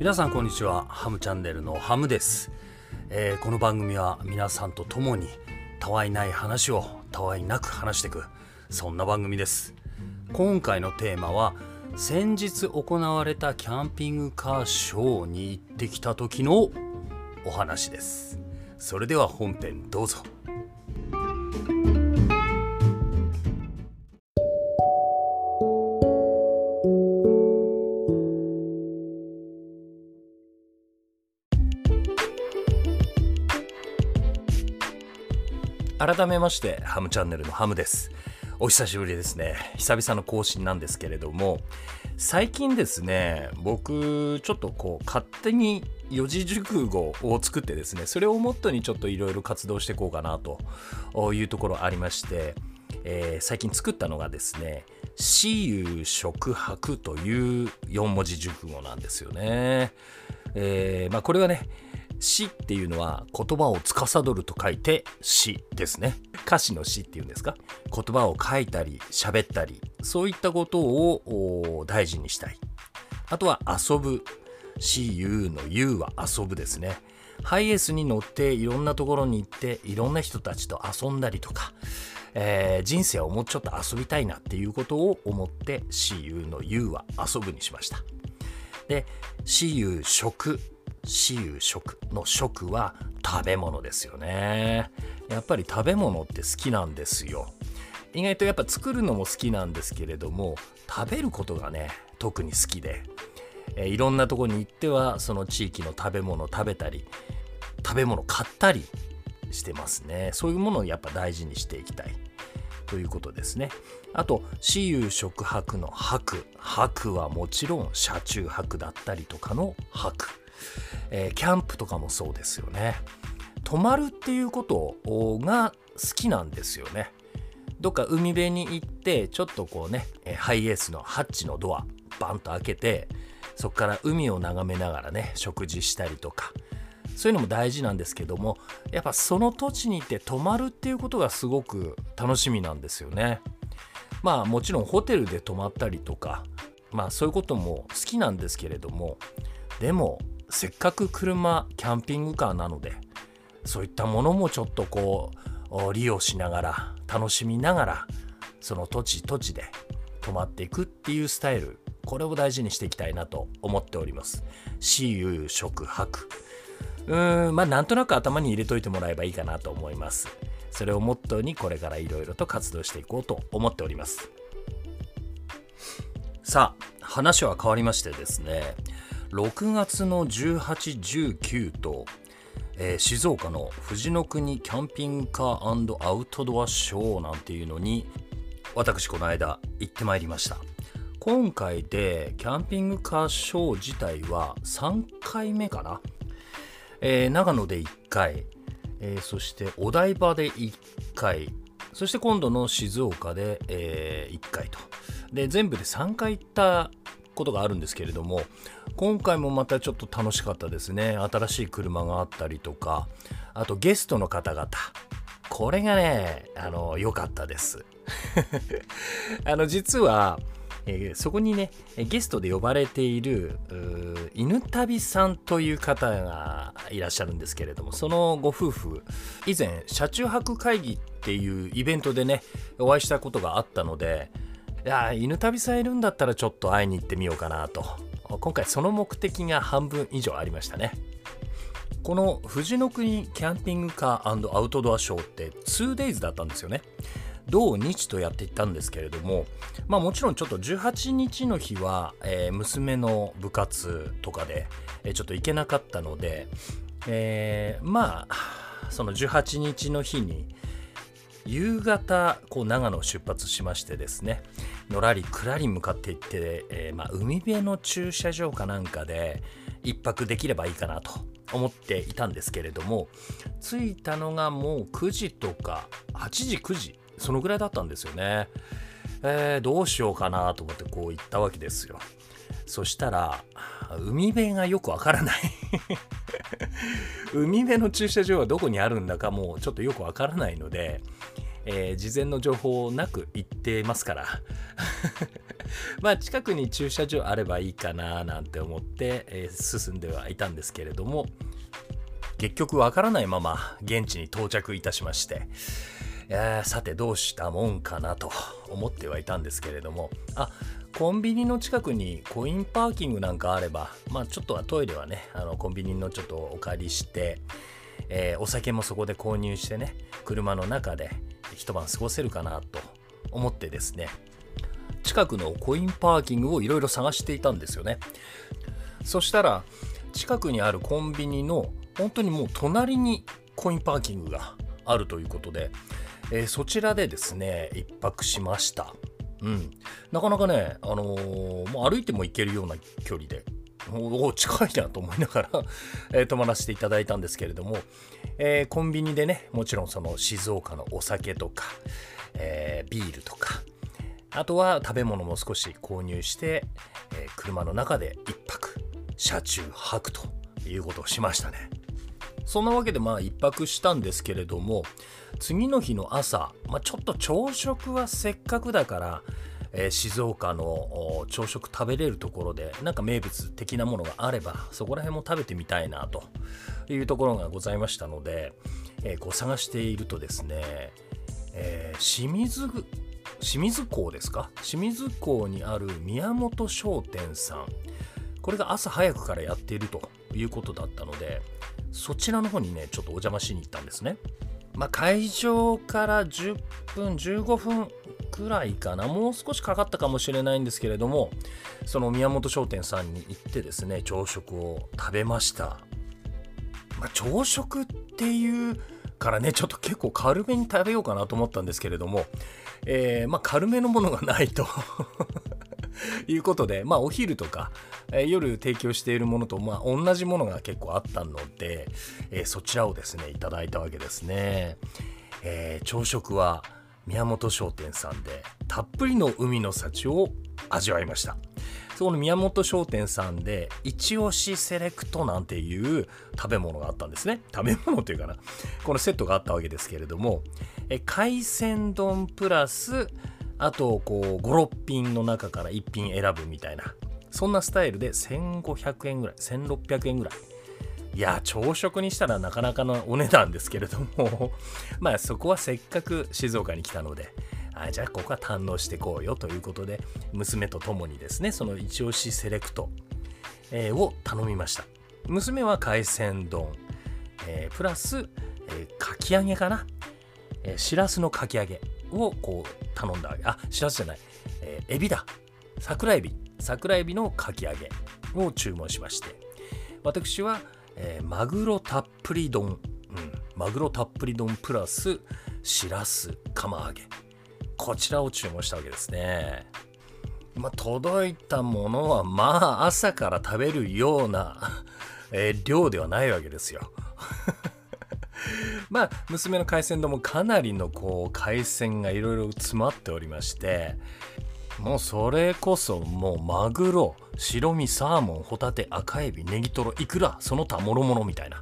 皆さんこんにちは。ハムチャンネルのハムです、えー、この番組は皆さんと共にたわいない話をたわいなく話していくそんな番組です。今回のテーマは先日行われたキャンピングカーショーに行ってきた時のお話です。それでは本編どうぞ。改めましてハムチャンネルのハムですお久しぶりですね久々の更新なんですけれども最近ですね僕ちょっとこう勝手に四字熟語を作ってですねそれをモットにちょっといろいろ活動していこうかなというところありまして、えー、最近作ったのがですね私有食白という4文字熟語なんですよね。えー、まあ、これはね詩っていうのは言葉を司ると書いて詩ですね。歌詞の詩っていうんですか？言葉を書いたり喋ったり、そういったことを大事にしたい。あとは遊ぶ。私有の有は遊ぶですね。ハイエースに乗っていろんなところに行っていろんな人たちと遊んだりとか、えー、人生をもうちょっと遊びたいなっていうことを思って私有の有は遊ぶにしました。で私有食私有食の食は食べ物ですよね。やっぱり食べ物って好きなんですよ。意外とやっぱ作るのも好きなんですけれども食べることがね特に好きで、えいろんなとこに行ってはその地域の食べ物を食べたり食べ物買ったりしてますね。そういうものをやっぱ大事にしていきたい。ということですね。あと私有食泊の泊泊はもちろん車中泊だったりとかの泊えー、キャンプとかもそうですよね。泊まるっていうことが好きなんですよね。どっか海辺に行ってちょっとこうねハイエースのハッチのドアバンと開けてそこから海を眺めながらね食事したりとか。そういうのも大事なんですけどもやっぱその土地に行って泊まるっていうことがすごく楽しみなんですよね。まあもちろんホテルで泊まったりとかまあそういうことも好きなんですけれどもでもせっかく車キャンピングカーなのでそういったものもちょっとこう利用しながら楽しみながらその土地土地で泊まっていくっていうスタイルこれを大事にしていきたいなと思っております。私有食泊うーんまあなんとなく頭に入れといてもらえばいいかなと思います。それをモットーにこれからいろいろと活動していこうと思っております。さあ話は変わりましてですね6月の18、19と、えー、静岡の富士の国キャンピングカーアウトドアショーなんていうのに私この間行ってまいりました。今回でキャンピングカーショー自体は3回目かな、えー、長野で1回、えー、そしてお台場で1回そして今度の静岡で、えー、1回と。で全部で3回行ったことがあるんですけれども今回もまたちょっと楽しかったですね。新しい車があったりとか。あとゲストの方々。これがねあの良かったです。あの実はえー、そこにねゲストで呼ばれている犬旅さんという方がいらっしゃるんですけれども。そのご夫婦以前車中泊会議っていうイベントでねお会いしたことがあったのでいや犬旅さんいるんだったらちょっと会いに行ってみようかなと。今回その目的が半分以上ありましたね。この富士の国キャンピングカーアウトドアショーって 2days だったんですよね。土日とやっていったんですけれどもまあもちろんちょっと18日の日は、えー、娘の部活とかで、えー、ちょっと行けなかったので、えー、まあその18日の日に夕方こう長野を出発しましてですねのらりくらり向かっていって、えー、まあ、海辺の駐車場かなんかで一泊できればいいかなと思っていたんですけれども着いたのがもう9時とか8時9時そのぐらいだったんですよね。えー、どうしようかなと思ってこう行ったわけですよ。そしたら海辺がよくわからない 海辺の駐車場はどこにあるんだかもうちょっとよくわからないのでえー、事前の情報なく行ってますから。まあ近くに駐車場あればいいかななんて思って、えー、進んではいたんですけれども結局わからないまま現地に到着いたしまして、えー、さてどうしたもんかなと思ってはいたんですけれどもあコンビニの近くにコインパーキングなんかあればまあちょっとはトイレはねあのコンビニのちょっとお借りしてえー、お酒もそこで購入してね車の中で一晩過ごせるかなと思ってですね近くのコインパーキングをいろいろ探していたんですよね。そしたら近くにあるコンビニの本当にもう隣にコインパーキングがあるということで、えー、そちらでですね一泊しました。うん。なかなかね、あのー、もう歩いても行けるような距離でお近いなと思いながら えー、泊まらせていただいたんですけれども、えー、コンビニでねもちろんその静岡のお酒とか、えー、ビールとかあとは食べ物も少し購入して、え車の中で一泊車中泊ということをしましたね。そんなわけでまあ一泊したんですけれども次の日の朝、まあ、ちょっと朝食はせっかくだからえ、静岡の朝食食べれるところでなんか名物的なものがあればそこら辺も食べてみたいなというところがございましたので、え、こう探しているとですね、え、清水清水港ですか？清水港にある宮本商店さんこれが朝早くからやっているということだったのでそちらの方にねちょっとお邪魔しに行ったんですね。まあ、会場から10分15分くらいかな。もう少しかかったかもしれないんですけれどもその宮本商店さんに行ってですね朝食を食べました、まあ、朝食っていうからねちょっと結構軽めに食べようかなと思ったんですけれども、えー、まあ、軽めのものがないと。いうことで、まあ、お昼とか、えー、夜提供しているものと、まあ、同じものが結構あったので、えー、そちらをですねいただいたわけですね、え朝食は宮本商店さんでたっぷりの海の幸を味わいました。そこの宮本商店さんで一押しセレクトなんていう食べ物があったんですね。食べ物というかなこのセットがあったわけですけれどもえ海鮮丼プラスあとこう56品の中から1品選ぶみたいな。そんなスタイルで1500円ぐらい1600円ぐらい。いや朝食にしたらなかなかのお値段ですけれども。まあそこはせっかく静岡に来たので。あじゃあここは堪能していこうよということで娘と共にですねその一押しセレクト、えー、を頼みました。娘は海鮮丼、えー、プラス、えー、かき揚げかな、えー、しらすのかき揚げ。をこう頼んだわけ。あしらすじゃない、えー、エビだ。桜エビ。桜エビのかき揚げを注文しまして。私はえー、マグロたっぷり丼、うん、マグロたっぷり丼プラスしらす釜揚げ。こちらを注文したわけですね。まあ、届いたものはまあ朝から食べるようなえー、量ではないわけですよ。まあ娘の海鮮丼もかなりのこう海鮮がいろいろ詰まっておりましてもうそれこそもうマグロ白身サーモンホタテ赤エビネギトロイクラその他もろもろみたいな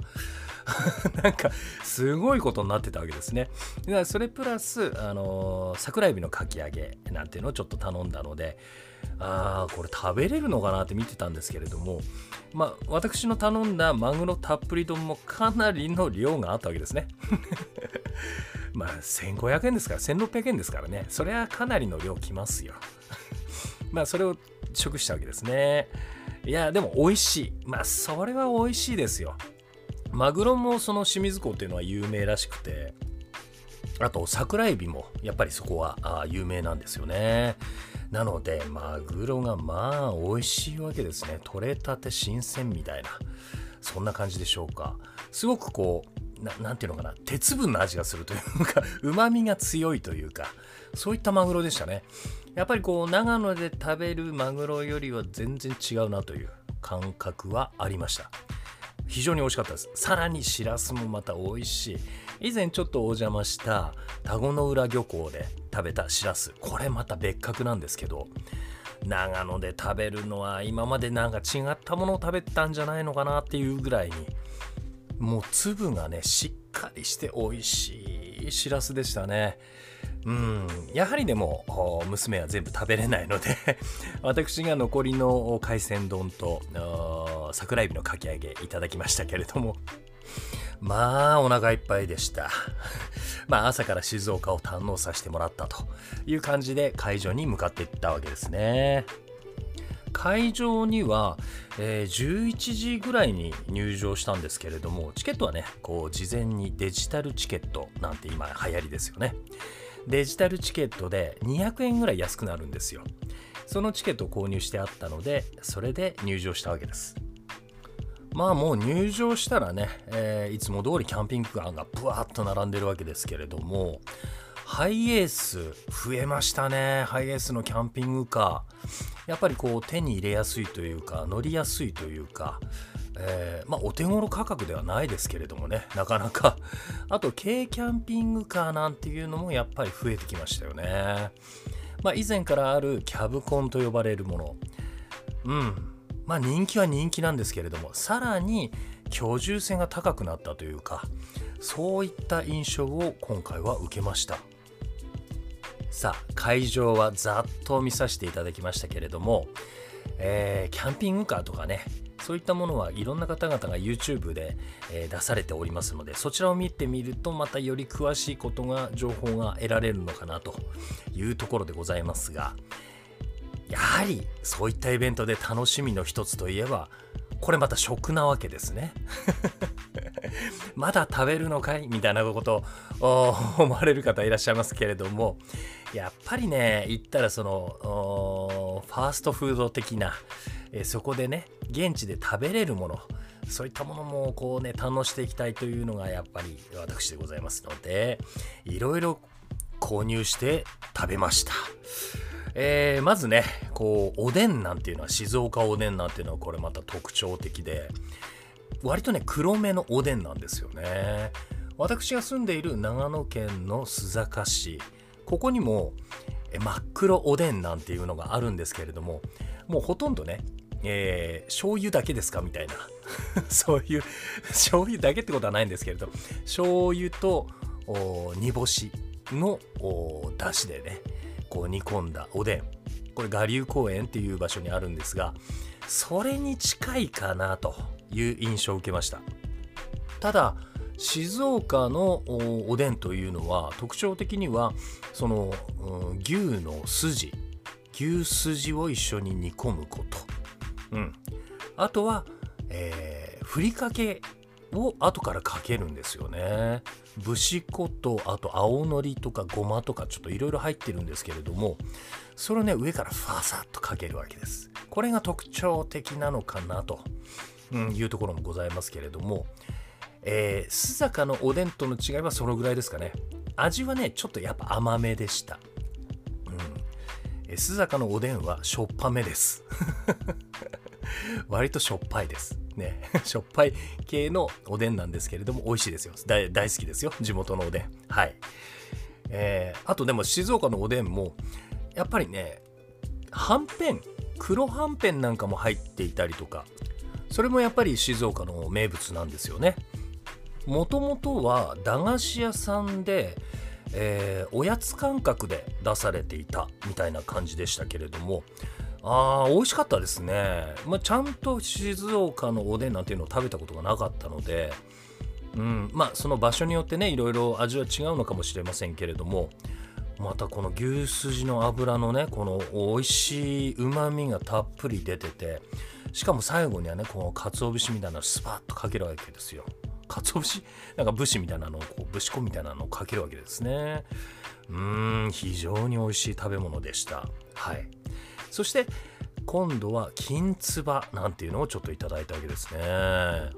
なんかすごいことになってたわけですね。それプラス、あのー、桜エビのかき揚げなんていうのをちょっと頼んだのでああこれ食べれるのかなって見てたんですけれどもまあ私の頼んだマグロたっぷり丼もかなりの量があったわけですね。まあ1500円ですから1600円ですからねそれはかなりの量きますよ。まあそれを食したわけですね。いやでも美味しい。まあそれは美味しいですよ。マグロもその清水港っていうのは有名らしくてあと桜エビもやっぱりそこは有名なんですよね。なのでマグロがまあ美味しいわけですね。取れたて新鮮みたいな。そんな感じでしょうか。すごくこうなんていうのかな。鉄分の味がするというかうまみが強いというかそういったマグロでしたね。やっぱりこう長野で食べるマグロよりは全然違うなという感覚はありました。非常に美味しかったです。さらにしらすもまた美味しい。以前ちょっとお邪魔した田子の浦漁港で食べたしらすこれまた別格なんですけど長野で食べるのは今までなんか違ったものを食べたんじゃないのかなっていうぐらいにもう粒がねしっかりして美味しいしらすでしたね。うん。やはりでも娘は全部食べれないので 私が残りの海鮮丼と桜エビのかき揚げいただきましたけれども。まあお腹いっぱいでした。まあ朝から静岡を堪能させてもらったという感じで会場に向かっていったわけですね。会場には、え、11時ぐらいに入場したんですけれどもチケットはねこう事前にデジタルチケットなんて今流行りですよね。デジタルチケットで200円ぐらい安くなるんですよ。そのチケットを購入してあったのでそれで入場したわけです。まあもう入場したらね、えー、いつも通りキャンピングカーがブワーッと並んでるわけですけれどもハイエース増えましたね。ハイエースのキャンピングカー。やっぱりこう手に入れやすいというか乗りやすいというかえー、まあ、お手頃価格ではないですけれどもねなかなか。あと軽キャンピングカーなんていうのもやっぱり増えてきましたよね。まあ、以前からあるキャブコンと呼ばれるもの。うん。まあ人気は人気なんですけれどもさらに居住性が高くなったというかそういった印象を今回は受けました。さあ会場はざっと見させていただきましたけれども、えー、キャンピングカーとかねそういったものはいろんな方々が YouTube で、出されておりますのでそちらを見てみるとまたより詳しいことが情報が得られるのかなというところでございますがやはりそういったイベントで楽しみの一つといえばこれまた食なわけですね。まだ食べるのかい？みたいなことを思われる方いらっしゃいますけれども。やっぱりね言ったらそのファーストフード的なえそこでね現地で食べれるものそういったものもこうね堪能していきたいというのがやっぱり私でございますのでいろいろ購入して食べました。えー、まずねこうおでんなんていうのは静岡おでんなんていうのはこれまた特徴的で割とね黒めのおでんなんですよね。私が住んでいる長野県の須坂市ここにも真っ黒おでんなんていうのがあるんですけれどももうほとんどねえー、醤油だけですかみたいな。そういう醤油だけってことはないんですけれど醤油と煮干しのだしでねこう煮込んだおでん。これ我流公園っていう場所にあるんですがそれに近いかなという印象を受けました。ただ静岡のおでんというのは特徴的にはその、牛の筋。牛筋を一緒に煮込むこと。うん、あとは、えー、ふりかけを後からかけるんですよね。節粉とあと青のりとかごまとかちょっといろいろ入ってるんですけれどもそれをね上からファサッとかけるわけです。これが特徴的なのかなと、いうところもございますけれども、えー、須坂のおでんとの違いはそのぐらいですかね。味はねちょっとやっぱ甘めでした。うん、須坂のおでんはしょっぱめです。割としょっぱいです。ね、しょっぱい系のおでんなんですけれども、美味しいですよ。大好きですよ。地元のおでん。はい。えー、あとでも静岡のおでんも、やっぱりね、はんぺん、黒はんぺんなんかも入っていたりとか、それもやっぱり静岡の名物なんですよね。もともとは駄菓子屋さんで、えー、おやつ感覚で出されていたみたいな感じでしたけれどもあー美味しかったですね、まあ、ちゃんと静岡のおでんなんていうのを食べたことがなかったので、うん、まあその場所によってねいろいろ味は違うのかもしれませんけれどもまたこの牛すじの脂のねこの美味しいうまみがたっぷり出ててしかも最後にはねこの鰹節みたいなのスパッとかけるわけですよ。鰹節？なんか武士みたいなのをこう節粉みたいなのをかけるわけですね。うーん非常に美味しい食べ物でした。はい。そして今度は金つばなんていうのをちょっといただいたわけですね。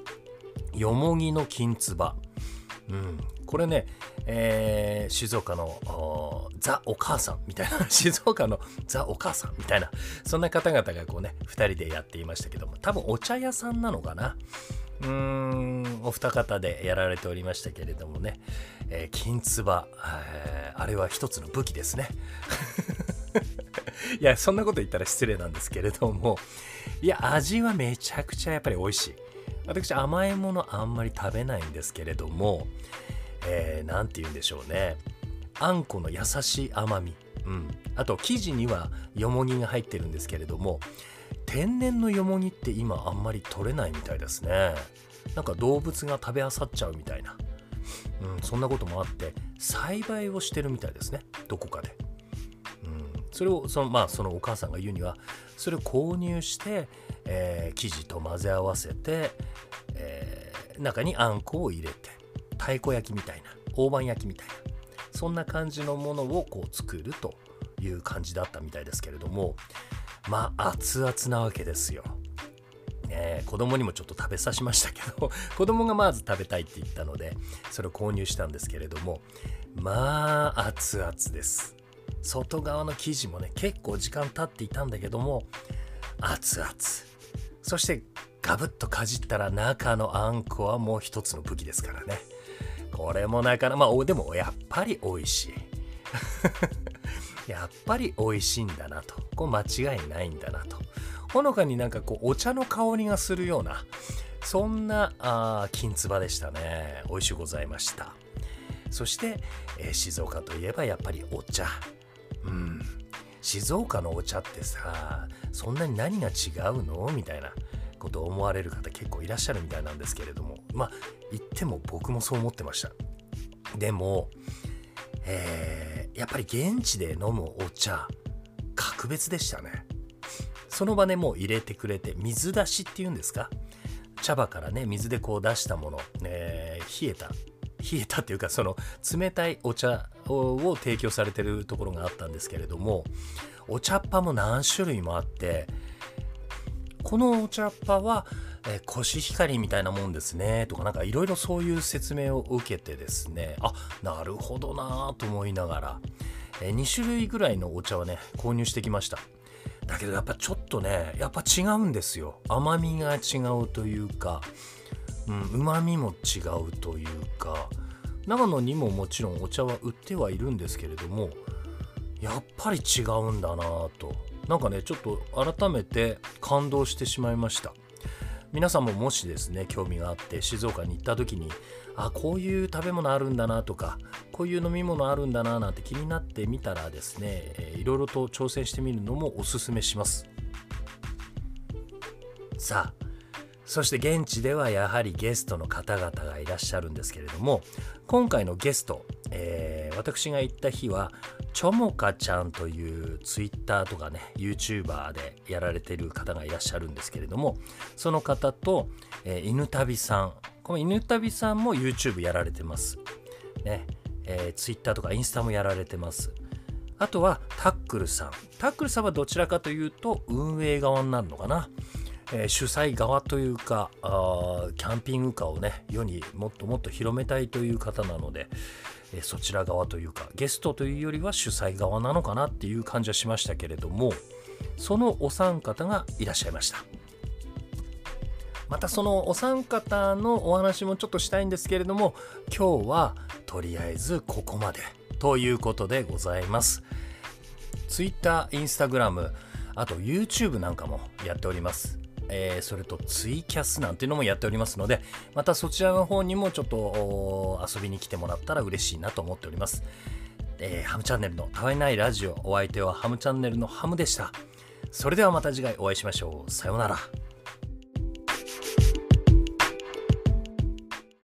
よもぎの金つばうん。これね、えー、静岡のザ・お母さんみたいな 静岡のザ・お母さんみたいなそんな方々がこうね2人でやっていましたけども多分お茶屋さんなのかな。うーんお二方でやられておりましたけれどもね、えー、金つば、えー、あれは一つの武器ですね。いや、そんなこと言ったら失礼なんですけれども、いや、味はめちゃくちゃやっぱり美味しい。私、甘いものあんまり食べないんですけれども、えー、て言うんでしょうね。あんこの優しい甘み、うん、あと生地にはよもぎが入ってるんですけれども天然のよもぎって今あんまり取れないみたいですね。なんか動物が食べあさっちゃうみたいな、うん、そんなこともあって栽培をしてるみたいですね。どこかで、うん、それをそのまあそのお母さんが言うにはそれを購入して、えー、生地と混ぜ合わせて、えー、中にあんこを入れて太鼓焼きみたいな大判焼きみたいなそんな感じのものをこう作るという感じだったみたいですけれどもまあ熱々なわけですよ。ね、子供にもちょっと食べさしましたけど 子供がまず食べたいって言ったのでそれを購入したんですけれどもまあ熱々です外側の生地もね結構時間経っていたんだけども熱々。そしてガブッとかじったら中のあんこはもう一つの武器ですからね。これもなかなかまあでもやっぱり美味しい。やっぱり美味しいんだなと。これ間違いないんだなと。ほのかになんかこうお茶の香りがするようなそんなあ金つばでしたね。美味しゅうございました。そして、えー、静岡といえばやっぱりお茶。うん。静岡のお茶ってさそんなに何が違うの？みたいなことを思われる方結構いらっしゃるみたいなんですけれども。まあ言っても僕もそう思ってました。でも、えー、やっぱり現地で飲むお茶格別でしたね。その場でもう入れてくれて水出しっていうんですか？茶葉からね水でこう出したもの、えー、冷えた冷えたっていうかその冷たいお茶を提供されてるところがあったんですけれどもお茶っ葉も何種類もあってこのお茶っ葉は、え、コシヒカリみたいなもんですねとかなんかいろいろそういう説明を受けてですねあなるほどなと思いながら、え、2種類ぐらいのお茶をね購入してきました。だけどやっぱちょっとねやっぱ違うんですよ。甘みが違うというかうま、みも違うというか長野にももちろんお茶は売ってはいるんですけれどもやっぱり違うんだなと。なんかねちょっと改めて感動してしまいました。皆さんももしですね興味があって静岡に行った時にあこういう食べ物あるんだなとかこういう飲み物あるんだななんて気になってみたらですね、えいろいろと挑戦してみるのもおすすめします。さあそして現地ではやはりゲストの方々がいらっしゃるんですけれども今回のゲスト、えー、私が行った日はちょもかちゃんというツイッターとかね YouTuber でやられてる方がいらっしゃるんですけれどもその方と、えー、犬旅さん。この犬旅さんも YouTube やられてます。ね。えー、Twitter とかインスタもやられてます。あとはタックルさん。タックルさんはどちらかというと運営側になるのかな。えー、主催側というかあキャンピングカーをね世にもっともっと広めたいという方なので、えー、そちら側というかゲストというよりは主催側なのかなっていう感じはしましたけれどもそのお三方がいらっしゃいました。またそのお三方のお話もちょっとしたいんですけれども今日はとりあえずここまでということでございます。Twitter、Instagram あと YouTube なんかもやっております。えー、それとツイキャスなんていうのもやっておりますので、またそちらの方にもちょっと遊びに来てもらったら嬉しいなと思っております。えー、ハムチャンネルのたわいないラジオ、お相手はハムチャンネルのハムでした。それではまた次回お会いしましょう。さようなら。